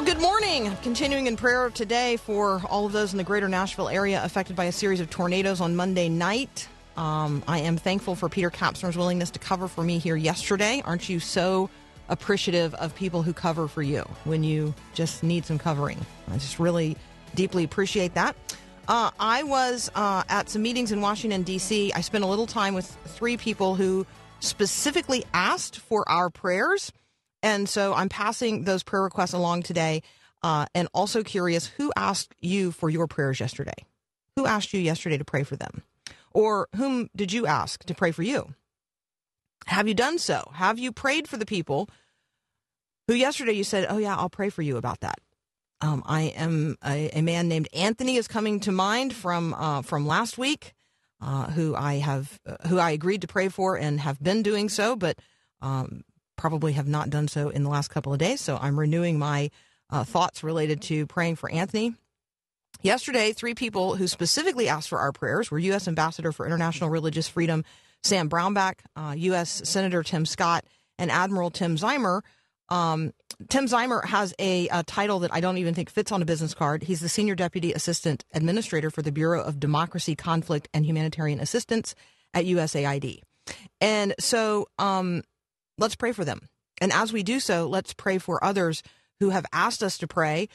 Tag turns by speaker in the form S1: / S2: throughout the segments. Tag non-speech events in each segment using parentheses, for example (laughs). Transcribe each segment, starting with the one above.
S1: Well, good morning. Continuing in prayer today for all of those in the greater Nashville area affected by a series of tornadoes on Monday night. Um, I am thankful for Peter Kapsner's willingness to cover for me here yesterday. Aren't you so appreciative of people who cover for you when you just need some covering? I just really deeply appreciate that. Uh, I was uh, at some meetings in Washington, D.C. I spent a little time with three people who specifically asked for our prayers. And so I'm passing those prayer requests along today. Uh, and also curious who asked you for your prayers yesterday? Who asked you yesterday to pray for them? Or whom did you ask to pray for you? Have you done so? Have you prayed for the people who yesterday you said, Oh, yeah, I'll pray for you about that? Um, I am a, a, man named Anthony is coming to mind from uh, from last week, uh, who I have uh, who I agreed to pray for and have been doing so, but um, probably have not done so in the last couple of days. So I'm renewing my uh, thoughts related to praying for Anthony. Yesterday, three people who specifically asked for our prayers were U.S. Ambassador for International Religious Freedom Sam Brownback, uh, U.S. Senator Tim Scott, and Admiral Tim Ziemer. Um, Tim Ziemer has a, a, title that I don't even think fits on a business card. He's the Senior Deputy Assistant Administrator for the Bureau of Democracy, Conflict, and Humanitarian Assistance at USAID. And so um, let's pray for them. And as we do so, let's pray for others who have asked us to pray,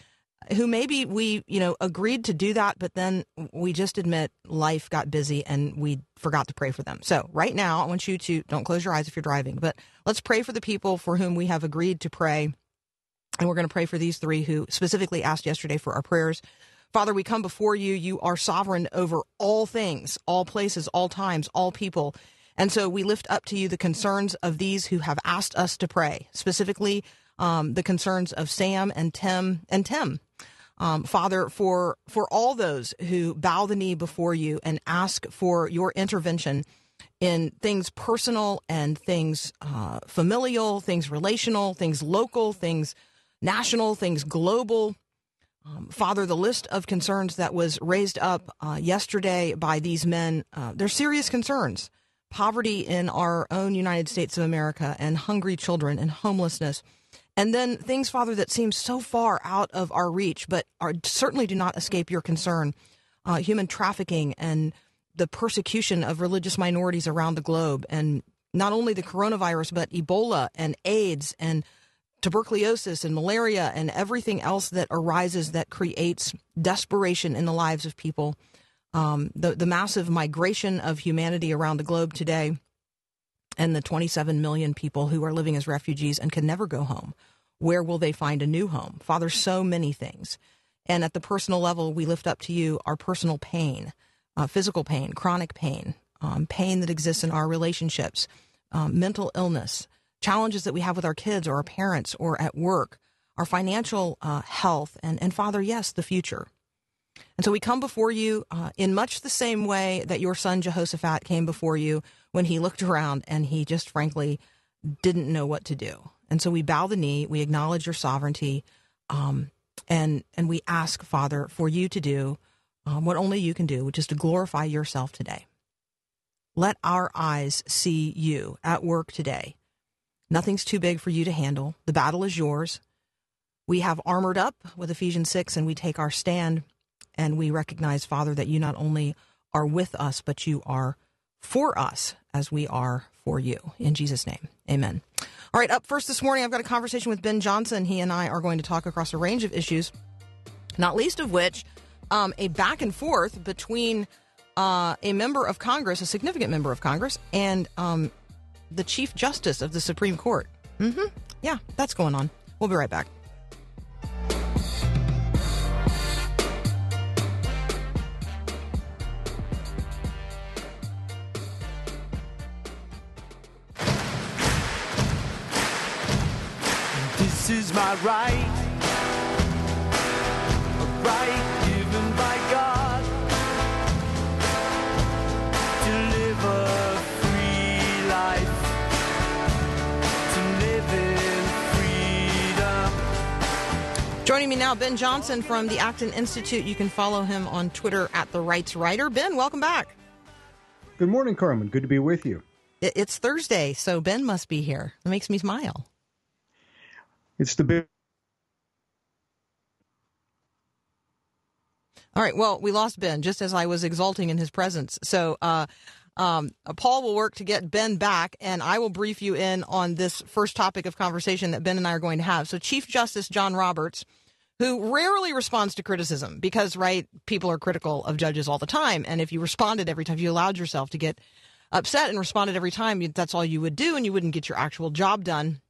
S1: who maybe we, you know, agreed to do that, but then we just admit life got busy and we forgot to pray for them. So right now, I want you to don't close your eyes if you're driving, but let's pray for the people for whom we have agreed to pray. And we're going to pray for these three who specifically asked yesterday for our prayers. Father, we come before you. You are sovereign over all things, all places, all times, all people. And so we lift up to you the concerns of these who have asked us to pray, specifically um, the concerns of Sam and Tim and Tim. Um, Father, for for all those who bow the knee before you and ask for your intervention in things personal and things uh, familial, things relational, things local, things national, things global. Um, Father, the list of concerns that was raised up uh, yesterday by these men, uh, they're serious concerns. Poverty in our own United States of America, and hungry children, and homelessness. And then things, Father, that seem so far out of our reach, but are certainly do not escape your concern. Uh, human trafficking and the persecution of religious minorities around the globe, and not only the coronavirus, but Ebola and AIDS and tuberculosis and malaria and everything else that arises that creates desperation in the lives of people. Um, the the massive migration of humanity around the globe today and the 27 million people who are living as refugees and can never go home. Where will they find a new home? Father, so many things. And at the personal level, we lift up to you our personal pain, uh, physical pain, chronic pain, um, pain that exists in our relationships, um, mental illness, challenges that we have with our kids or our parents or at work, our financial uh, health, and, and Father, yes, the future. And so we come before you uh, in much the same way that your son Jehoshaphat came before you when he looked around and he just frankly didn't know what to do. And so we bow the knee, we acknowledge your sovereignty, um, and and we ask Father for you to do um, what only you can do, which is to glorify yourself today. Let our eyes see you at work today. Nothing's too big for you to handle. The battle is yours. We have armored up with Ephesians 6 and we take our stand and we recognize, Father, that you not only are with us, but you are for us as we are for you. In Jesus' name, amen. All right, up first this morning, I've got a conversation with Ben Johnson. He and I are going to talk across a range of issues, not least of which um, a back and forth between uh, a member of Congress, a significant member of Congress, and um, the Chief Justice of the Supreme Court. Mm-hmm. Yeah, that's going on. We'll be right back.
S2: This is my right, a right given by God to live a free life, to live in freedom.
S1: Joining me now, Ben Johnson from the Acton Institute. You can follow him on Twitter at the Rights Writer. Ben, welcome back.
S3: Good morning, Carmen. Good to be with you.
S1: It's Thursday, so Ben must be here. It makes me smile.
S3: It's the big.
S1: All right. Well, we lost Ben just as I was exulting in his presence. So, uh, um, Paul will work to get Ben back, and I will brief you in on this first topic of conversation that Ben and I are going to have. So, Chief Justice John Roberts, who rarely responds to criticism because, right, people are critical of judges all the time. And if you responded every time, if you allowed yourself to get upset and responded every time, that's all you would do, and you wouldn't get your actual job done.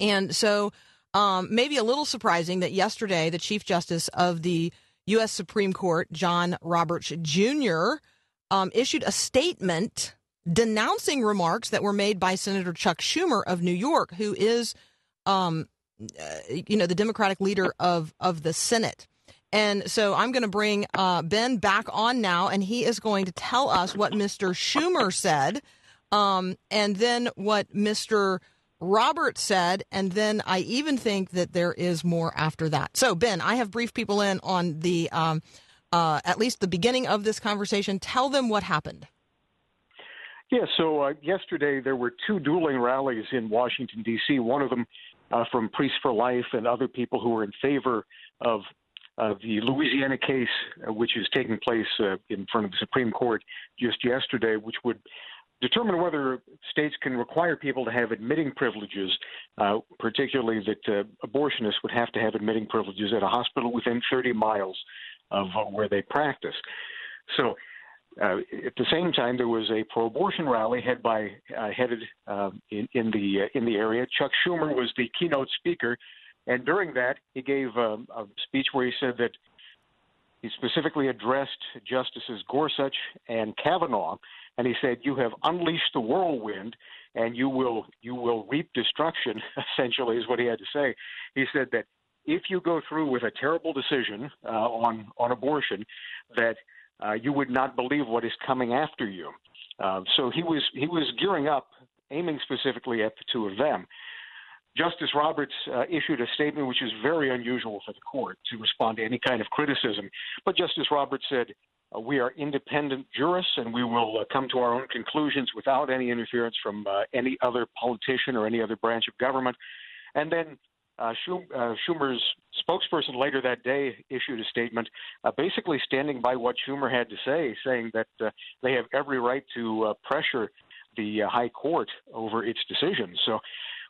S1: And so, um, maybe a little surprising that yesterday the Chief Justice of the U.S. Supreme Court, John Roberts Jr., um, issued a statement denouncing remarks that were made by Senator Chuck Schumer of New York, who is, um, uh, you know, the Democratic leader of of the Senate. And so I'm going to bring uh, Ben back on now, and he is going to tell us what Mr. Schumer said, um, and then what Mr. Robert said, and then I even think that there is more after that. So, Ben, I have briefed people in on the um, uh, at least the beginning of this conversation. Tell them what happened.
S4: Yeah, so uh, yesterday there were two dueling rallies in Washington, D.C., one of them uh, from Priests for Life and other people who were in favor of uh, the Louisiana case, uh, which is taking place uh, in front of the Supreme Court just yesterday, which would determine whether states can require people to have admitting privileges, uh, particularly that uh, abortionists would have to have admitting privileges at a hospital within 30 miles of uh, where they practice. So, uh, at the same time, there was a pro-abortion rally head by uh, headed uh, in, in the uh, in the area. Chuck Schumer was the keynote speaker, and during that, he gave um, a speech where he said that he specifically addressed Justices Gorsuch and Kavanaugh, and he said, "You have unleashed the whirlwind, and you will you will reap destruction." (laughs) Essentially, is what he had to say. He said that if you go through with a terrible decision uh, on on abortion, that uh, you would not believe what is coming after you. Uh, so he was he was gearing up, aiming specifically at the two of them. Justice Roberts uh, issued a statement which is very unusual for the court to respond to any kind of criticism. But Justice Roberts said, uh, "We are independent jurists, and we will uh, come to our own conclusions without any interference from uh, any other politician or any other branch of government." And then uh, Schum- uh, Schumer's spokesperson later that day issued a statement, uh, basically standing by what Schumer had to say, saying that they have every right to pressure the High Court over its decision. So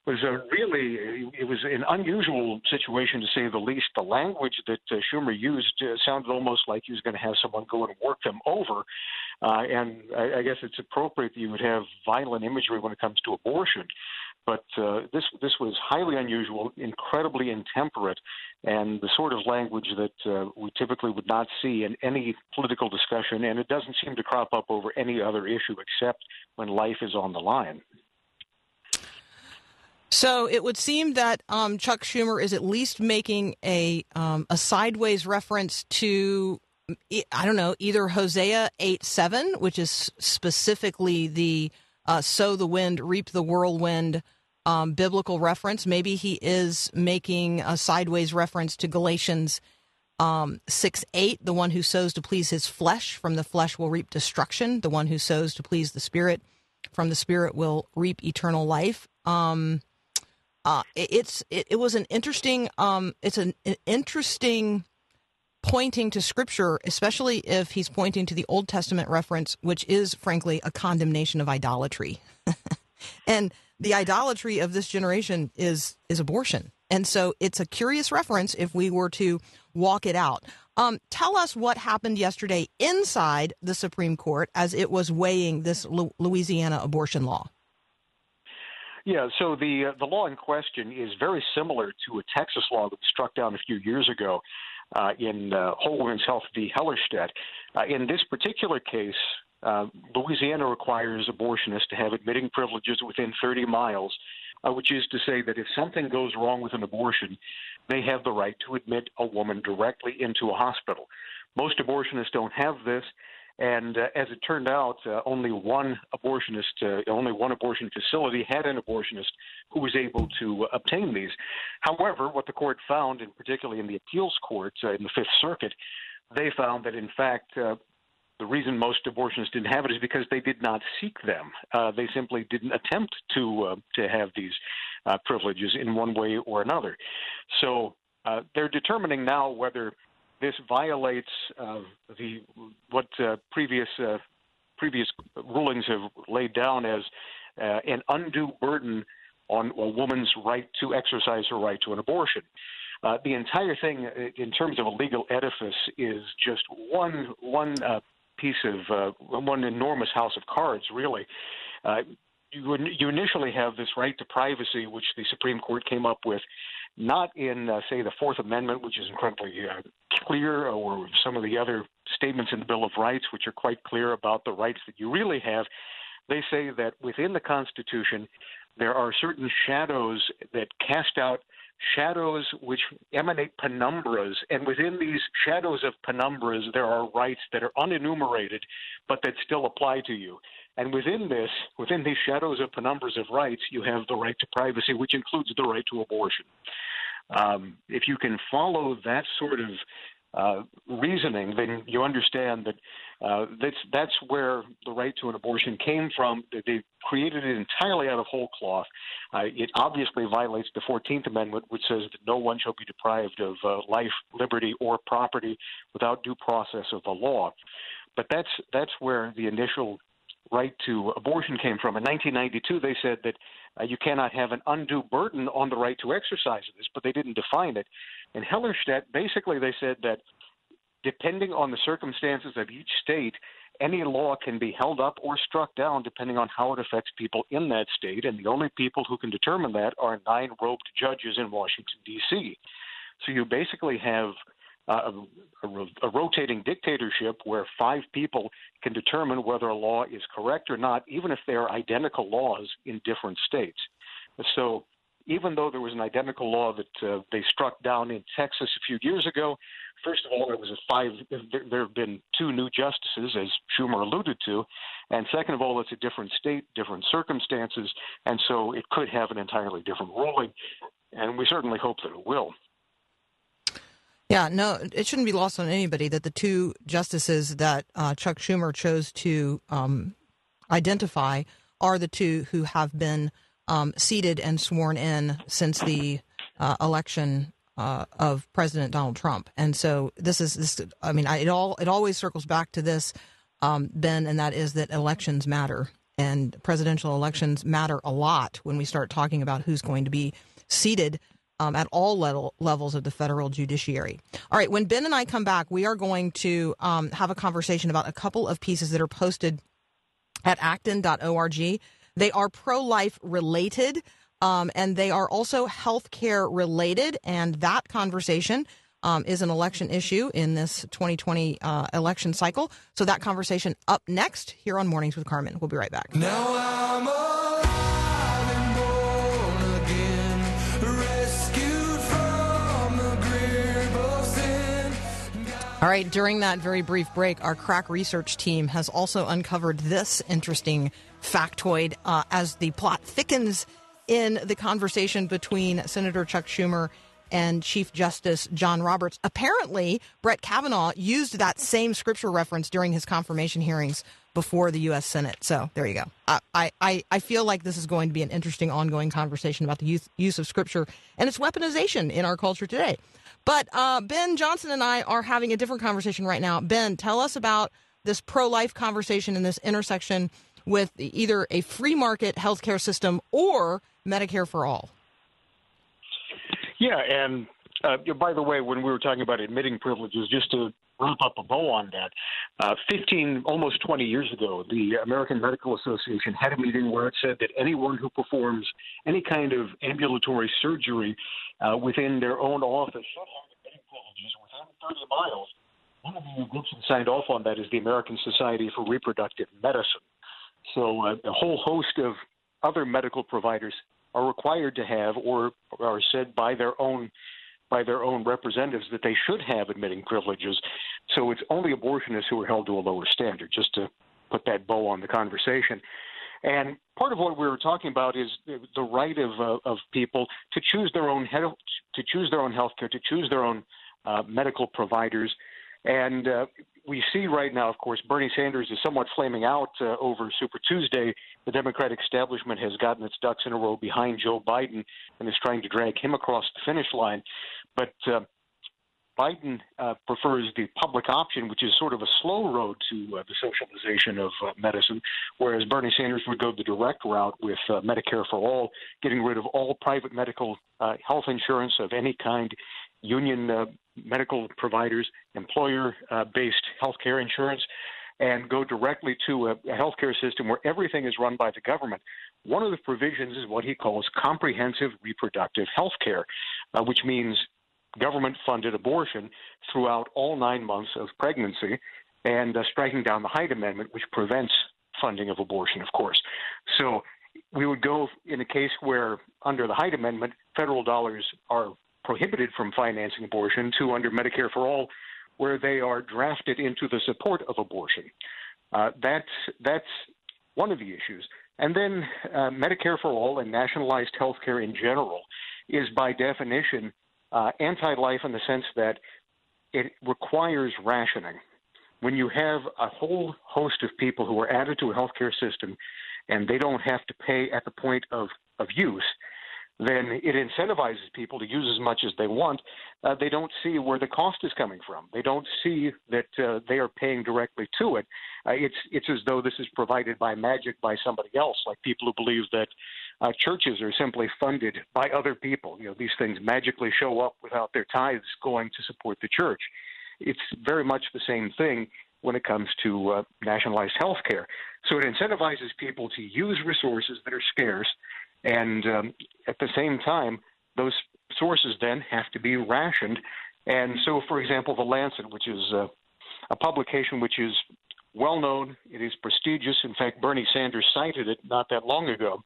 S4: was a really it was an unusual situation to say the least. The language that uh, Schumer used uh, sounded almost like he was going to have someone go and work them over. Uh, and I, I guess it's appropriate that you would have violent imagery when it comes to abortion. But uh, this this was highly unusual, incredibly intemperate, and the sort of language that uh, we typically would not see in any political discussion, and it doesn't seem to crop up over any other issue except when life is on the line.
S1: So it would seem that um, Chuck Schumer is at least making a um, a sideways reference to I don't know either Hosea eight seven, which is specifically the uh, sow the wind, reap the whirlwind um, biblical reference. Maybe he is making a sideways reference to Galatians um, 6 8, the one who sows to please his flesh, from the flesh will reap destruction. The one who sows to please the Spirit, from the Spirit will reap eternal life. Um, uh, it, it's it, it was an interesting um, it's an, an interesting pointing to scripture, especially if he's pointing to the Old Testament reference, which is frankly a condemnation of idolatry. (laughs) and the idolatry of this generation is is abortion. And so it's a curious reference if we were to walk it out. Um, tell us what happened yesterday inside the Supreme Court as it was weighing this Lu- Louisiana abortion law.
S4: Yeah, so the uh, the law in question is very similar to a Texas law that was struck down a few years ago uh, in uh, Whole Women's Health v. Hellerstedt. Uh, in this particular case, uh, Louisiana requires abortionists to have admitting privileges within 30 miles uh, which is to say that if something goes wrong with an abortion, they have the right to admit a woman directly into a hospital. Most abortionists don't have this. And uh, as it turned out, uh, only one abortionist, uh, only one abortion facility had an abortionist who was able to obtain these. However, what the court found, and particularly in the appeals court uh, in the Fifth Circuit, they found that in fact uh, the reason most abortionists didn't have it is because they did not seek them. Uh, they simply didn't attempt to uh, to have these uh, privileges in one way or another. So uh, they're determining now whether this violates uh, the what uh, previous uh, previous rulings have laid down as uh, an undue burden on a woman's right to exercise her right to an abortion. Uh, the entire thing, uh, in terms of a legal edifice, is just one one piece of one enormous house of cards, really. Uh, you, you initially have this right to privacy, which the Supreme Court came up with, not in, uh, say, the Fourth Amendment, which is incredibly uh, clear, or some of the other statements in the Bill of Rights, which are quite clear about the rights that you really have. They say that within the Constitution, there are certain shadows that cast out shadows which emanate penumbras, and within these shadows of penumbras, there are rights that are unenumerated, but that still apply to you. And within this, within these shadows of penumbras of rights, you have the right to privacy, which includes the right to abortion. Um, if you can follow that sort of uh, reasoning, then you understand that uh, that's that's where the right to an abortion came from. They- created it entirely out of whole cloth. Uh, it obviously violates the Fourteenth Amendment, which says that no one shall be deprived of uh, life, liberty, or property without due process of the law. But that's that's where the initial right to abortion came from. In 1992, they said that uh, you cannot have an undue burden on the right to exercise this, but they didn't define it. In Hellerstedt, basically, they said that depending on the circumstances of each state, any law can be held up or struck down depending on how it affects people in that state, and the only people who can determine that are nine robed judges in Washington, D.C. So you basically have uh, a, a, a rotating dictatorship where five people can determine whether a law is correct or not, even if they are identical laws in different states. So even though there was an identical law that uh, they struck down in Texas a few years ago, first of all, there was a five. There, have been two new justices, as Schumer alluded to, and second of all, it's a different state, different circumstances, and so it could have an entirely different ruling, and we certainly hope that it will.
S1: Yeah, no, it shouldn't be lost on anybody that the two justices that uh, Chuck Schumer chose to um, identify are the two who have been um, seated and sworn in since the uh, election uh, of President Donald Trump. And so this is this. I mean, I, it all it always circles back to this, um, Ben, and that is that elections matter and presidential elections matter a lot when we start talking about who's going to be seated um, at all level, levels of the federal judiciary. All right, when Ben and I come back, we are going to um, have a conversation about a couple of pieces that are posted at acton.org. They are pro life related um, and they are also healthcare related. And that conversation um, is an election issue in this 2020 uh, election cycle. So that conversation up next here on Mornings with Carmen. We'll be right back.
S2: Now I'm alive and born again, rescued from the grip of sin.
S1: All right, during that very brief break, our crack research team has also uncovered this interesting factoid uh, as the plot thickens in the conversation between Senator Chuck Schumer and Chief Justice John Roberts. Apparently, Brett Kavanaugh used that same scripture reference during his confirmation hearings before the U.S. Senate. So there you go. I, I, I feel like this is going to be an interesting ongoing conversation about the use, use of scripture and its weaponization in our culture today. But uh, Ben Johnson and I are having a different conversation right now. Ben, tell us about this pro life conversation and this intersection with either a free market healthcare system or Medicare for all.
S4: Yeah, and uh, by the way, when we were talking about admitting privileges, just to wrap up a bow on that, uh, 15, almost 20 years ago, the American Medical Association had a meeting where it said that anyone who performs any kind of ambulatory surgery uh, within their own office should have admitting privileges within 30 miles. One of the groups that signed off on that is the American Society for Reproductive Medicine. So uh, a whole host of other medical providers are required to have or are said by their own by their own representatives that they should have admitting privileges. So it's only abortionists who are held to a lower standard, just to put that bow on the conversation. And part of what we were talking about is the right of uh, of people to choose their own health, to choose their own health care, to choose their own uh, medical providers. And uh, we see right now, of course, Bernie Sanders is somewhat flaming out uh, over Super Tuesday. The Democratic establishment has gotten its ducks in a row behind Joe Biden and is trying to drag him across the finish line. But uh, Biden uh, prefers the public option, which is sort of a slow road to uh, the socialization of uh, medicine, whereas Bernie Sanders would go the direct route with uh, Medicare for all, getting rid of all private medical uh, health insurance of any kind, union uh, medical providers, employer based health care insurance, and go directly to a, a healthcare system where everything is run by the government. One of the provisions is what he calls comprehensive reproductive health care, which means government funded abortion throughout all nine months of pregnancy and uh, striking down the Hyde Amendment, which prevents funding of abortion, of course. So we would go in a case where, under the Hyde Amendment, federal dollars are prohibited from financing abortion, to under Medicare for All, where they are drafted into the support of abortion. Uh, that's that's one of the issues. And then uh, Medicare for All and nationalized health care in general is by definition uh, anti life in the sense that it requires rationing. When you have a whole host of people who are added to a healthcare system and they don't have to pay at the point of, of use, then it incentivizes people to use as much as they want. Uh, they don't see where the cost is coming from. They don't see that uh, they are paying directly to it. Uh, it's it's as though this is provided by magic by somebody else, like people who believe that uh, churches are simply funded by other people. You know, these things magically show up without their tithes going to support the church. It's very much the same thing when it comes to uh, nationalized health care. So it incentivizes people to use resources that are scarce and um, at the same time, those sources then have to be rationed. And so, for example, The Lancet, which is a publication which is well known, it is prestigious. In fact, Bernie Sanders cited it not that long ago,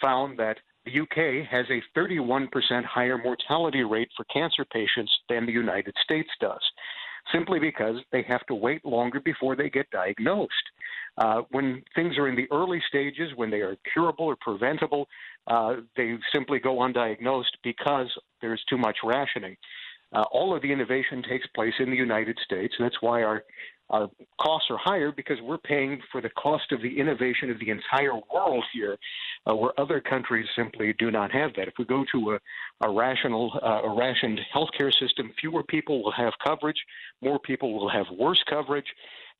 S4: found that the UK has a 31% higher mortality rate for cancer patients than the United States does, simply because they have to wait longer before they get diagnosed. Uh, when things are in the early stages, when they are curable or preventable, uh, they simply go undiagnosed because there's too much rationing. Uh, all of the innovation takes place in the United States. That's why our our costs are higher because we're paying for the cost of the innovation of the entire world here, uh, where other countries simply do not have that. If we go to a, a rational, uh, a rationed healthcare system, fewer people will have coverage, more people will have worse coverage,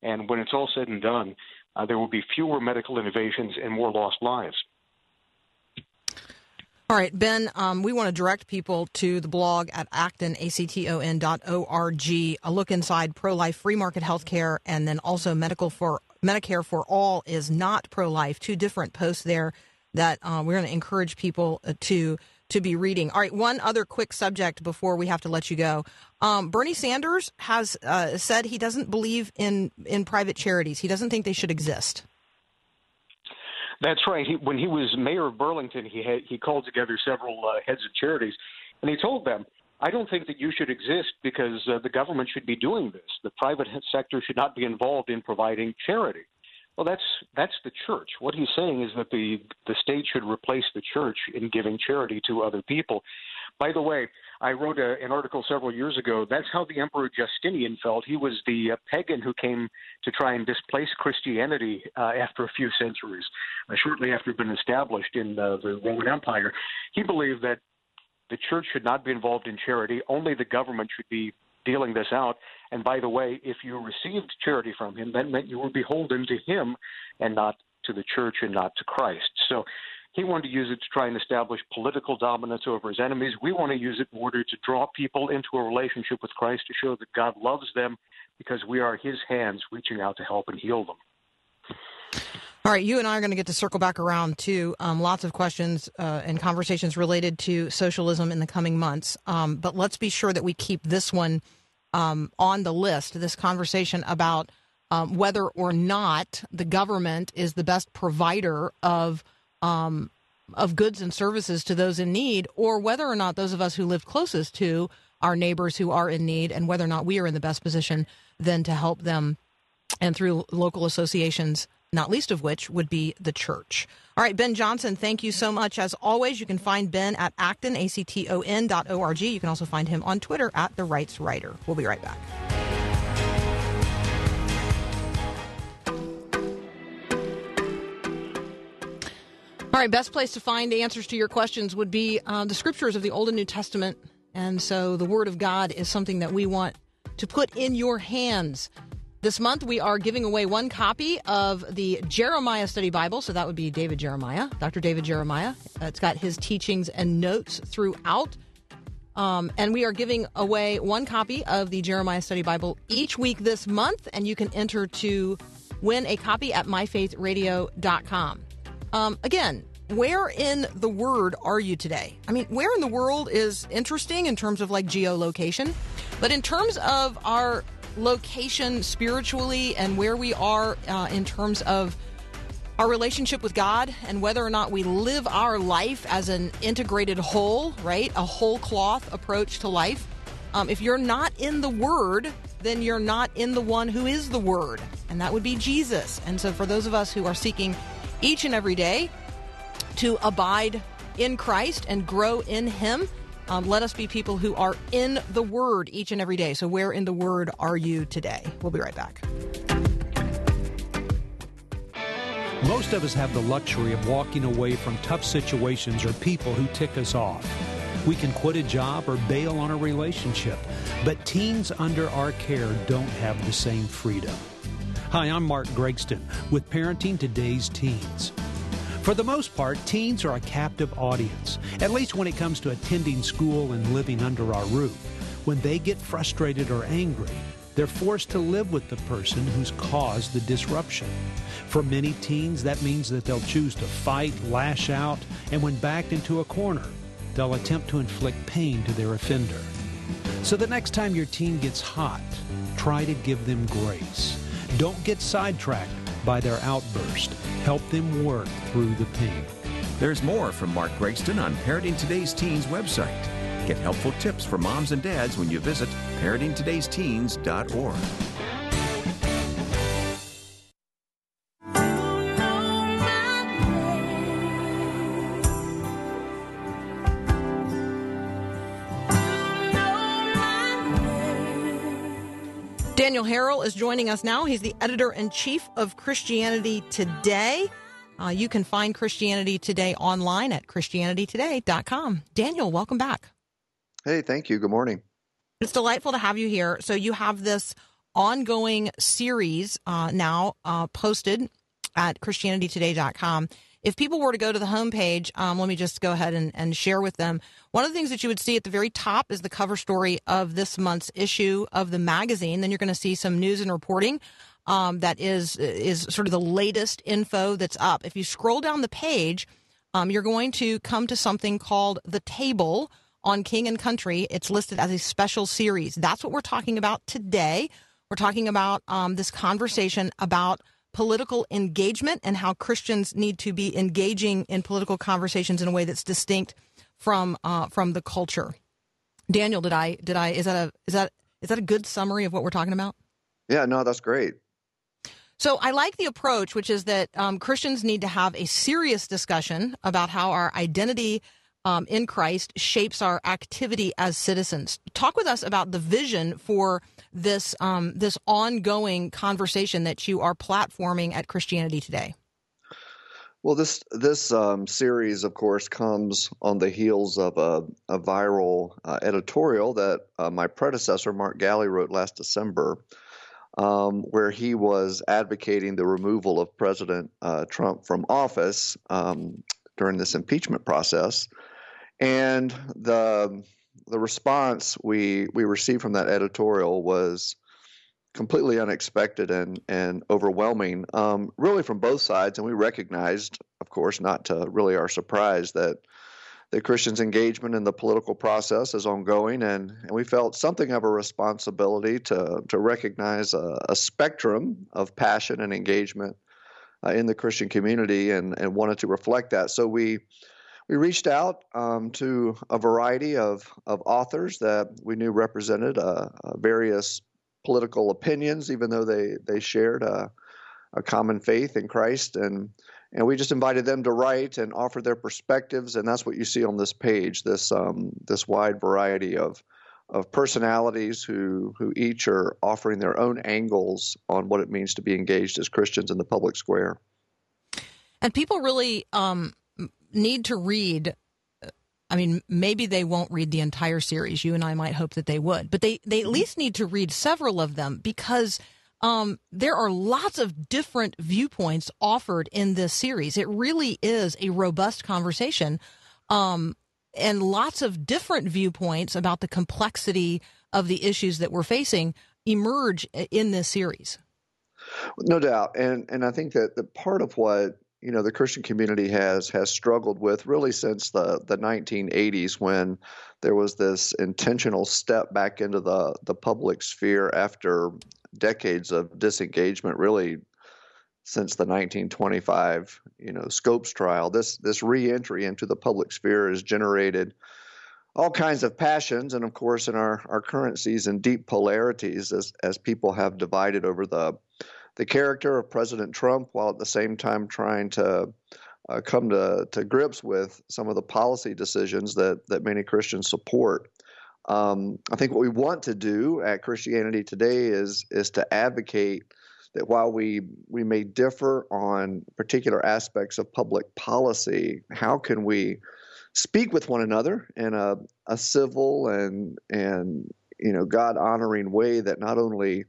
S4: and when it's all said and done, uh, there will be fewer medical innovations and more lost lives.
S1: All right, Ben, um, we want to direct people to the blog at acton, A-C-T-O-N dot O-R-G, a look inside pro-life free market health care, and then also medical for Medicare for all is not pro-life. Two different posts there that uh, we're going to encourage people uh, to to be reading. All right, one other quick subject before we have to let you go. Um, Bernie Sanders has uh, said he doesn't believe in in private charities. He doesn't think they should exist.
S4: That's right. He, when he was mayor of Burlington, he had he called together several uh, heads of charities, and he told them, "I don't think that you should exist because uh, the government should be doing this. The private sector should not be involved in providing charity." Well, that's that's the church. What he's saying is that the the state should replace the church in giving charity to other people. By the way, I wrote a, an article several years ago. That's how the Emperor Justinian felt. He was the uh, pagan who came to try and displace Christianity uh, after a few centuries, uh, shortly after it had been established in the Roman Empire. He believed that the church should not be involved in charity. Only the government should be dealing this out. And by the way, if you received charity from him, that meant you were beholden to him and not to the church and not to Christ. So he wanted to use it to try and establish political dominance over his enemies. We want to use it in order to draw people into a relationship with Christ to show that God loves them because we are his hands reaching out to help and heal them.
S1: All right, you and I are going to get to circle back around to um, lots of questions uh, and conversations related to socialism in the coming months. Um, but let's be sure that we keep this one um, on the list this conversation about um, whether or not the government is the best provider of um, of goods and services to those in need, or whether or not those of us who live closest to our neighbors who are in need, and whether or not we are in the best position then to help them and through local associations, not least of which would be the church. All right, Ben Johnson, thank you so much. As always, you can find Ben at acton, A-C-T-O-N dot O-R-G. You can also find him on Twitter at The Rights Writer. We'll be right back. All right, best place to find answers to your questions would be uh, the scriptures of the Old and New Testament. And so the Word of God is something that we want to put in your hands. This month, we are giving away one copy of the Jeremiah Study Bible. So that would be David Jeremiah, Dr. David Jeremiah. Uh, it's got his teachings and notes throughout. Um, and we are giving away one copy of the Jeremiah Study Bible each week this month. And you can enter to win a copy at myfaithradio.com. Um, again, where in the Word are you today? I mean, where in the world is interesting in terms of like geolocation, but in terms of our location spiritually and where we are uh, in terms of our relationship with God and whether or not we live our life as an integrated whole, right? A whole cloth approach to life. Um, if you're not in the Word, then you're not in the one who is the Word, and that would be Jesus. And so, for those of us who are seeking each and every day to abide in Christ and grow in Him, um, let us be people who are in the Word each and every day. So, where in the Word are you today? We'll be right back.
S5: Most of us have the luxury of walking away from tough situations or people who tick us off. We can quit a job or bail on a relationship, but teens under our care don't have the same freedom. Hi, I'm Mark Gregston with Parenting Today's Teens. For the most part, teens are a captive audience, at least when it comes to attending school and living under our roof. When they get frustrated or angry, they're forced to live with the person who's caused the disruption. For many teens, that means that they'll choose to fight, lash out, and when backed into a corner, they'll attempt to inflict pain to their offender. So the next time your teen gets hot, try to give them grace. Don't get sidetracked by their outburst. Help them work through the pain.
S6: There's more from Mark Gregston on Parenting Today's Teens website. Get helpful tips for moms and dads when you visit parentingtodaysteens.org.
S1: Daniel Harrell is joining us now. He's the editor in chief of Christianity Today. Uh, you can find Christianity Today online at ChristianityToday.com. Daniel, welcome back.
S7: Hey, thank you. Good morning.
S1: It's delightful to have you here. So, you have this ongoing series uh, now uh, posted at ChristianityToday.com. If people were to go to the homepage, um, let me just go ahead and, and share with them. One of the things that you would see at the very top is the cover story of this month's issue of the magazine. Then you're going to see some news and reporting um, that is is sort of the latest info that's up. If you scroll down the page, um, you're going to come to something called the table on King and Country. It's listed as a special series. That's what we're talking about today. We're talking about um, this conversation about political engagement and how Christians need to be engaging in political conversations in a way that's distinct from uh, from the culture. Daniel, did I did I is that a is that is that a good summary of what we're talking about?
S7: Yeah, no, that's great.
S1: So I like the approach, which is that um, Christians need to have a serious discussion about how our identity um, in Christ shapes our activity as citizens. Talk with us about the vision for this um, this ongoing conversation that you are platforming at Christianity Today.
S7: Well, this this um, series, of course, comes on the heels of a, a viral uh, editorial that uh, my predecessor, Mark Galli, wrote last December, um, where he was advocating the removal of President uh, Trump from office um, during this impeachment process. And the the response we we received from that editorial was completely unexpected and and overwhelming, um, really from both sides. And we recognized, of course, not to really our surprise, that that Christians' engagement in the political process is ongoing, and, and we felt something of a responsibility to to recognize a, a spectrum of passion and engagement uh, in the Christian community, and and wanted to reflect that. So we we reached out um, to a variety of, of authors that we knew represented uh, uh, various political opinions, even though they, they shared a, a common faith in Christ. And, and we just invited them to write and offer their perspectives. And that's what you see on this page this, um, this wide variety of, of personalities who, who each are offering their own angles on what it means to be engaged as Christians in the public square.
S1: And people really um, need to read. I mean, maybe they won't read the entire series. You and I might hope that they would, but they, they at least need to read several of them because um, there are lots of different viewpoints offered in this series. It really is a robust conversation um, and lots of different viewpoints about the complexity of the issues that we're facing emerge in this series.
S7: No doubt, and and I think that the part of what you know the Christian community has has struggled with really since the the 1980s when there was this intentional step back into the the public sphere after decades of disengagement really since the 1925 you know Scopes trial. This this reentry into the public sphere has generated all kinds of passions and of course in our our current season deep polarities as as people have divided over the the character of President Trump while at the same time trying to uh, come to, to grips with some of the policy decisions that, that many Christians support. Um, I think what we want to do at Christianity Today is is to advocate that while we we may differ on particular aspects of public policy, how can we speak with one another in a, a civil and and you know God honoring way that not only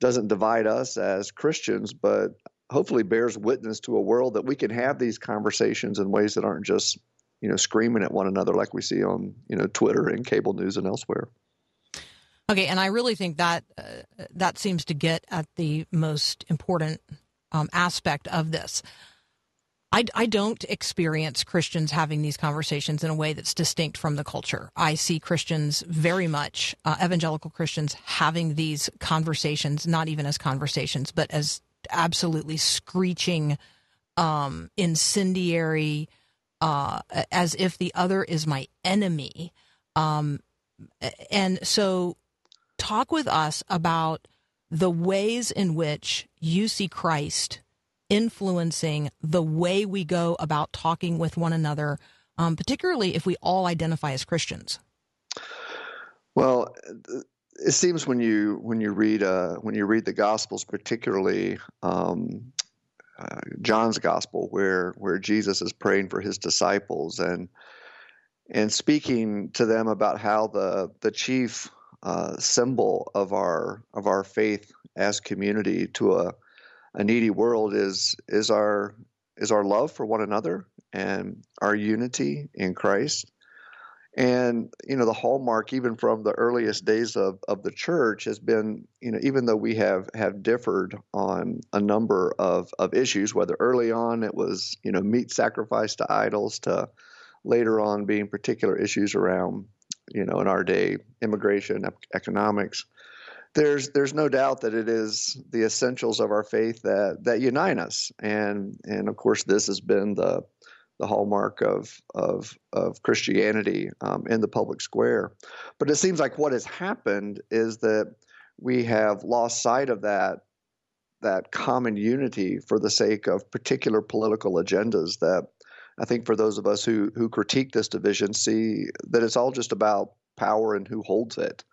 S7: doesn't divide us as Christians, but hopefully bears witness to a world that we can have these conversations in ways that aren't just you know screaming at one another like we see on you know Twitter and cable news and elsewhere.
S1: Okay, and I really think that uh, that seems to get at the most important um, aspect of this. I, I don't experience Christians having these conversations in a way that's distinct from the culture. I see Christians very much, uh, evangelical Christians, having these conversations, not even as conversations, but as absolutely screeching, um, incendiary, uh, as if the other is my enemy. Um, and so, talk with us about the ways in which you see Christ influencing the way we go about talking with one another, um, particularly if we all identify as Christians?
S7: Well, it seems when you when you read uh, when you read the Gospels, particularly um, uh, John's Gospel, where where Jesus is praying for his disciples and and speaking to them about how the the chief uh, symbol of our of our faith as community to a a needy world is is our is our love for one another and our unity in Christ. And you know the hallmark, even from the earliest days of, of the church, has been you know even though we have have differed on a number of, of issues, whether early on it was you know meat sacrifice to idols, to later on being particular issues around you know in our day immigration, economics there's there's no doubt that it is the essentials of our faith that that unite us, and and of course this has been the the hallmark of of of Christianity um, in the public square. But it seems like what has happened is that we have lost sight of that that common unity for the sake of particular political agendas that I think for those of us who who critique this division see that it's all just about power and who holds it.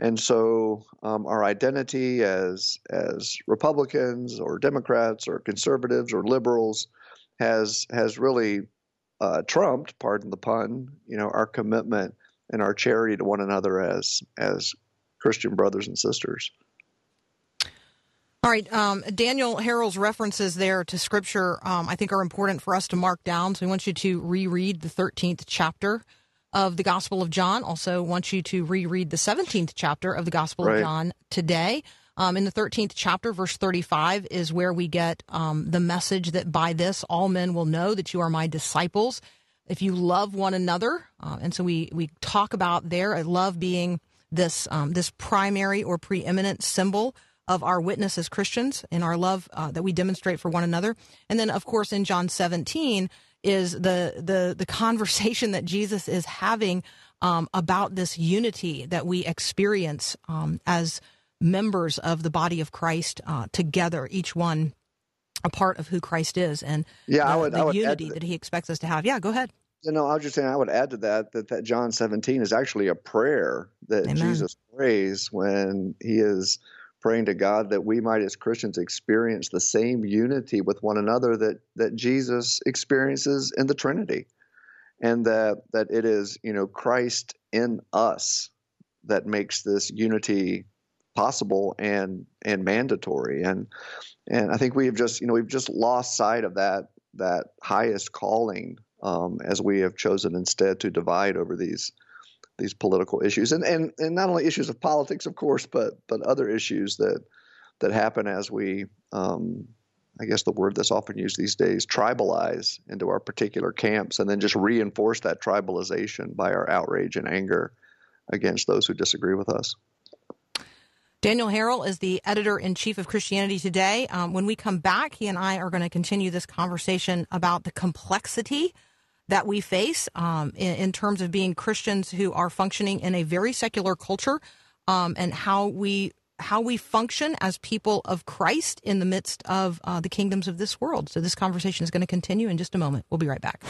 S7: And so um, our identity as as Republicans or Democrats or conservatives or liberals has has really uh, trumped, pardon the pun, you know, our commitment and our charity to one another as as Christian brothers and sisters.
S1: All right, um, Daniel Harrell's references there to Scripture, um, I think, are important for us to mark down. So we want you to reread the 13th chapter of the Gospel of John. Also, want you to reread the 17th chapter of the Gospel right. of John today. Um, in the 13th chapter, verse 35, is where we get um, the message that by this all men will know that you are my disciples if you love one another. Uh, and so we, we talk about there, I love being this, um, this primary or preeminent symbol of our witness as Christians and our love uh, that we demonstrate for one another. And then, of course, in John 17, is the the the conversation that Jesus is having um, about this unity that we experience um, as members of the body of Christ uh, together, each one a part of who Christ is, and
S7: Yeah,
S1: the,
S7: I would-
S1: the
S7: I would
S1: unity
S7: to
S1: that He expects us to have. Yeah, go ahead.
S7: You know, I was just saying I would add to that that, that John 17 is actually a prayer that
S1: Amen.
S7: Jesus prays when he is praying to God that we might as Christians experience the same unity with one another that that Jesus experiences in the Trinity. And that that it is, you know, Christ in us that makes this unity possible and and mandatory and and I think we have just you know we've just lost sight of that that highest calling um, as we have chosen instead to divide over these these political issues and, and and not only issues of politics of course but but other issues that that happen as we um, I guess the word that's often used these days tribalize into our particular camps and then just reinforce that tribalization by our outrage and anger against those who disagree with us.
S1: Daniel Harrell is the editor in chief of Christianity Today. Um, when we come back, he and I are going to continue this conversation about the complexity that we face um, in, in terms of being Christians who are functioning in a very secular culture um, and how we how we function as people of Christ in the midst of uh, the kingdoms of this world. So this conversation is going to continue in just a moment. We'll be right back.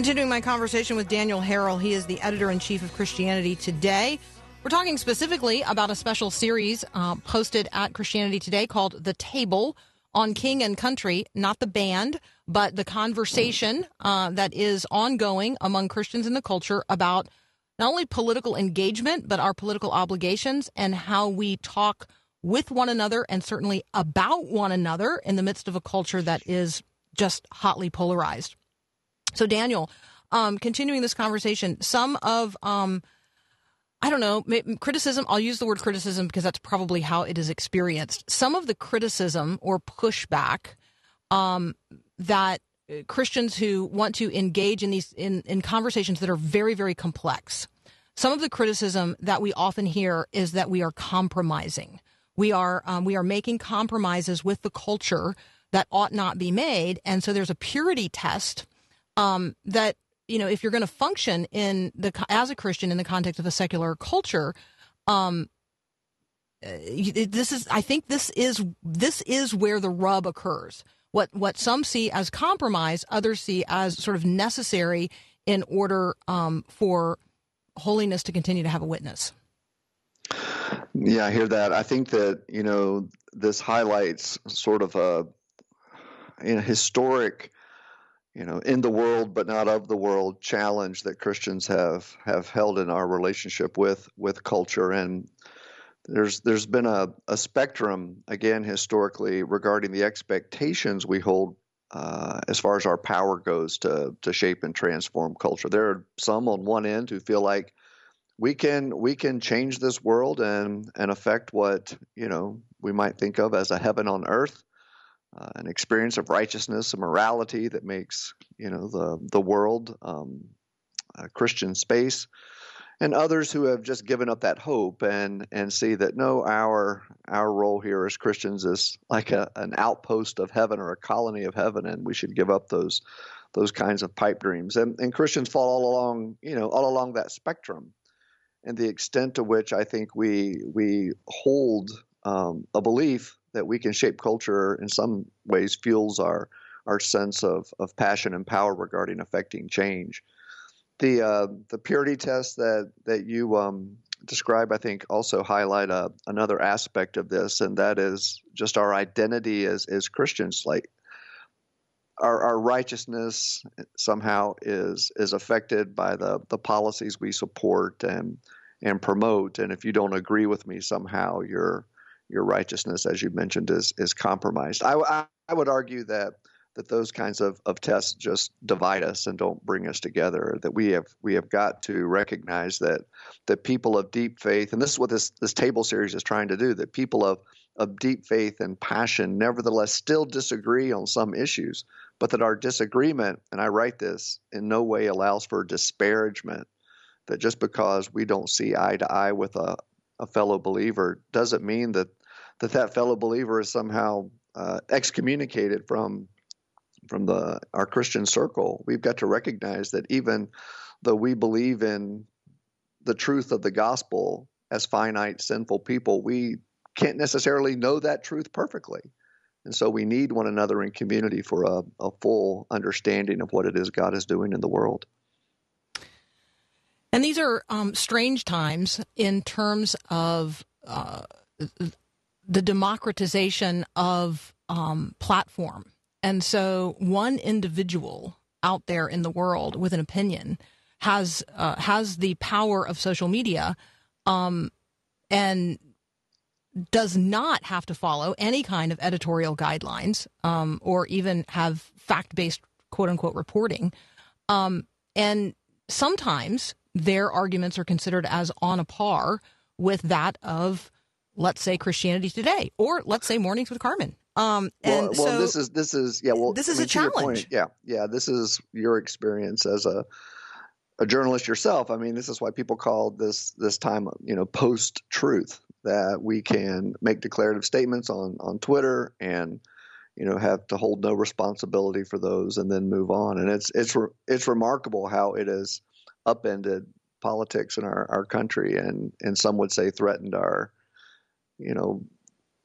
S1: Continuing my conversation with Daniel Harrell, he is the editor in chief of Christianity Today. We're talking specifically about a special series uh, posted at Christianity Today called The Table on King and Country, not the band, but the conversation uh, that is ongoing among Christians in the culture about not only political engagement, but our political obligations and how we talk with one another and certainly about one another in the midst of a culture that is just hotly polarized. So, Daniel, um, continuing this conversation, some of, um, I don't know, criticism, I'll use the word criticism because that's probably how it is experienced. Some of the criticism or pushback um, that uh, Christians who want to engage in these in, in conversations that are very, very complex. Some of the criticism that we often hear is that we are compromising. We are um, we are making compromises with the culture that ought not be made, and so there's a purity test um, that you know if you're going to function in the as a Christian in the context of a secular culture, um, uh, this is I think this is this is where the rub occurs. What what some see as compromise, others see as sort of necessary in order um, for holiness to continue to have a witness.
S7: Yeah, I hear that. I think that you know this highlights sort of a you historic, you know, in the world but not of the world challenge that Christians have have held in our relationship with with culture, and there's there's been a, a spectrum again historically regarding the expectations we hold uh, as far as our power goes to to shape and transform culture. There are some on one end who feel like we can we can change this world and and affect what you know we might think of as a heaven on earth, uh, an experience of righteousness and morality that makes you know the the world um, a Christian space, and others who have just given up that hope and and see that no our our role here as Christians is like a, an outpost of heaven or a colony of heaven, and we should give up those those kinds of pipe dreams. And and Christians fall all along you know all along that spectrum and the extent to which I think we we hold um, a belief that we can shape culture in some ways fuels our our sense of, of passion and power regarding affecting change. The uh, the purity test that that you um, describe, I think, also highlight a, another aspect of this, and that is just our identity as as Christians. Like our, our righteousness somehow is is affected by the the policies we support and and promote. And if you don't agree with me somehow, your your righteousness, as you mentioned, is is compromised. I, I, I would argue that that those kinds of, of tests just divide us and don't bring us together. That we have we have got to recognize that that people of deep faith, and this is what this this table series is trying to do, that people of of deep faith and passion nevertheless still disagree on some issues, but that our disagreement, and I write this, in no way allows for disparagement. That just because we don't see eye to eye with a, a fellow believer doesn't mean that that, that fellow believer is somehow uh, excommunicated from from the our Christian circle. We've got to recognize that even though we believe in the truth of the gospel as finite sinful people, we can't necessarily know that truth perfectly. And so we need one another in community for a, a full understanding of what it is God is doing in the world.
S1: And these are um, strange times in terms of uh, the democratization of um, platform. And so one individual out there in the world with an opinion has uh, has the power of social media um, and does not have to follow any kind of editorial guidelines um, or even have fact based quote unquote reporting. Um, and sometimes their arguments are considered as on a par with that of, let's say, Christianity Today or let's say Mornings with Carmen. Um, and
S7: well, well
S1: so
S7: this is this is yeah. Well,
S1: this is
S7: I mean,
S1: a challenge.
S7: point, yeah, yeah. This is your experience as a a journalist yourself. I mean, this is why people call this this time, you know, post truth. That we can make declarative statements on on Twitter and you know have to hold no responsibility for those and then move on. And it's it's re- it's remarkable how it has upended politics in our our country and and some would say threatened our you know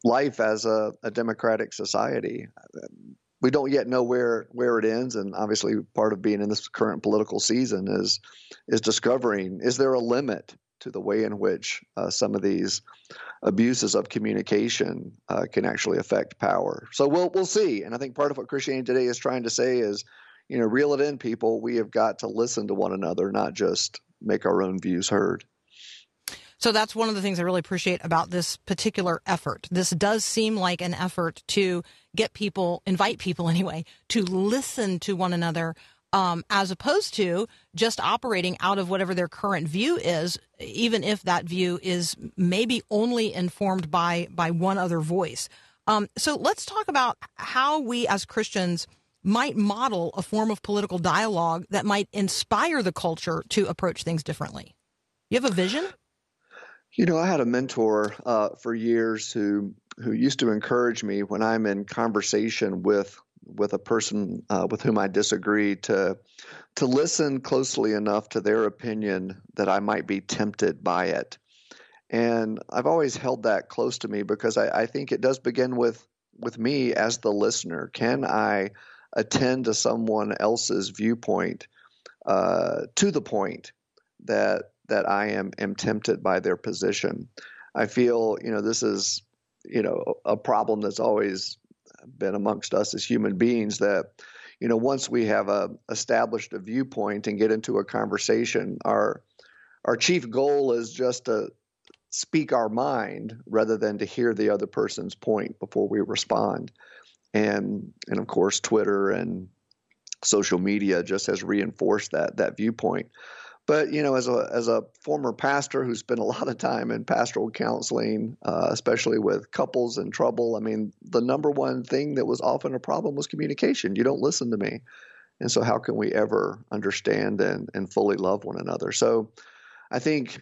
S7: life as a, a democratic society. We don't yet know where where it ends, and obviously part of being in this current political season is is discovering is there a limit to the way in which uh, some of these abuses of communication uh, can actually affect power. So we'll we'll see, and I think part of what Christianity Today is trying to say is, you know, reel it in, people. We have got to listen to one another, not just make our own views heard.
S1: So that's one of the things I really appreciate about this particular effort. This does seem like an effort to get people, invite people (laughs) anyway, to listen to one another, um, as opposed to just operating out of whatever their current view is, even if that view is maybe only informed by by one other voice. Um, so let's talk about how we as Christians might model a form of political dialogue that might inspire the culture to approach things differently. You have a vision?
S7: You know, I had a mentor uh, for years who who used to encourage me when I'm in conversation with with a person uh, with whom I disagree to to listen closely enough to their opinion that I might be tempted by it. And I've always held that close to me because I, I think it does begin with with me as the listener. Can I attend to someone else's viewpoint uh, to the point that that I am am tempted by their position. I feel you know this is you know a problem that's always been amongst us as human beings that you know once we have a established a viewpoint and get into a conversation our our chief goal is just to speak our mind rather than to hear the other person's point before we respond and and of course Twitter and social media just has reinforced that that viewpoint but you know, as a as a former pastor who spent a lot of time in pastoral counseling, uh, especially with couples in trouble, I mean, the number one thing that was often a problem was communication. You don't listen to me, and so how can we ever understand and and fully love one another? So, I think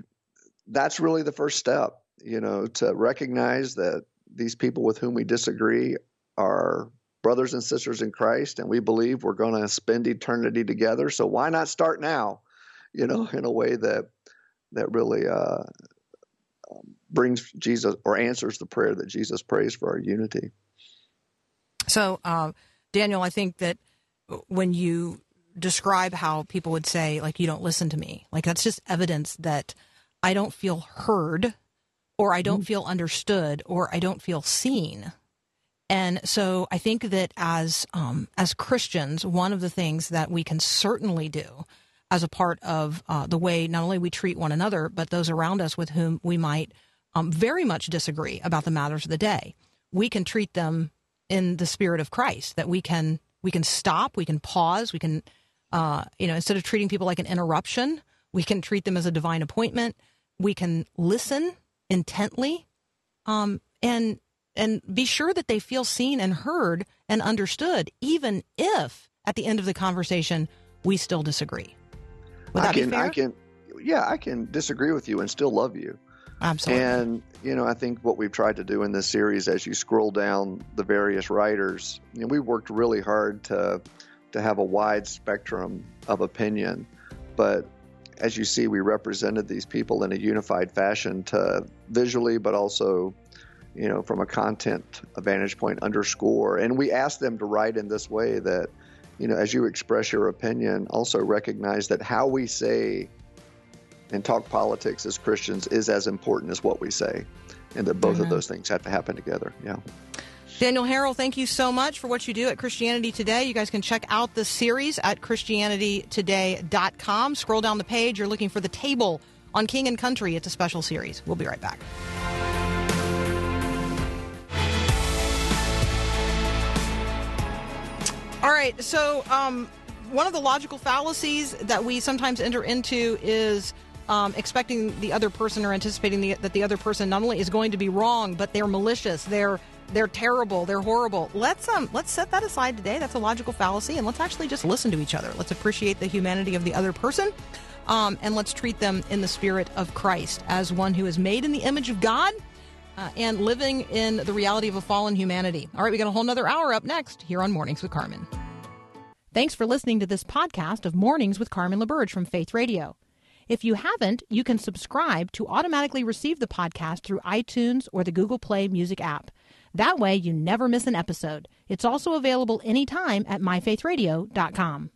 S7: that's really the first step. You know, to recognize that these people with whom we disagree are brothers and sisters in Christ, and we believe we're going to spend eternity together. So why not start now? You know, in a way that that really uh, brings Jesus or answers the prayer that Jesus prays for our unity.
S1: So, uh, Daniel, I think that when you describe how people would say, like, you don't listen to me, like, that's just evidence that I don't feel heard or I don't
S7: Mm-hmm.
S1: feel understood or I don't feel seen. And so I think that as um, as Christians, one of the things that we can certainly do as a part of uh, the way not only we treat one another, but those around us with whom we might um, very much disagree about the matters of the day, we can treat them in the spirit of Christ. That we can we can stop, we can pause, we can uh, you know instead of treating people like an interruption, we can treat them as a divine appointment. We can listen intently, um, and and be sure that they feel seen and heard and understood, even if at the end of the conversation we still disagree. Would
S7: I can? I can, yeah, I can disagree with you and still love you.
S1: Absolutely.
S7: And you know, I think what we've tried to do in this series, as you scroll down the various writers, you know, we worked really hard to to have a wide spectrum of opinion, but as you see, we represented these people in a unified fashion to visually, but also, you know, from a content vantage point, underscore. And we asked them to write in this way that, you know, as you express your opinion, also recognize that how we say and talk politics as Christians is as important as what we say, and that both of mm-hmm. those things have to happen together. Yeah.
S1: Daniel Harrell, thank you so much for what you do at Christianity Today. You guys can check out the series at ChristianityToday.com. Scroll down the page. You're looking for the table on King and Country. It's a special series. We'll be right back. All right. So, um, one of the logical fallacies that we sometimes enter into is um, expecting the other person or anticipating the, that the other person not only is going to be wrong, but they're malicious. They're they're terrible. They're horrible. Let's um let's set that aside today. That's a logical fallacy, and let's actually just listen to each other. Let's appreciate the humanity of the other person, um, and let's treat them in the spirit of Christ as one who is made in the image of God. Uh, and living in the reality of a fallen humanity. All right, we got a whole nother hour up next here on Mornings with Carmen. Thanks for listening to this podcast of Mornings with Carmen LaBerge from Faith Radio. If you haven't, you can subscribe to automatically receive the podcast through iTunes or the Google Play Music app. That way, you never miss an episode. It's also available anytime at myfaithradio.com.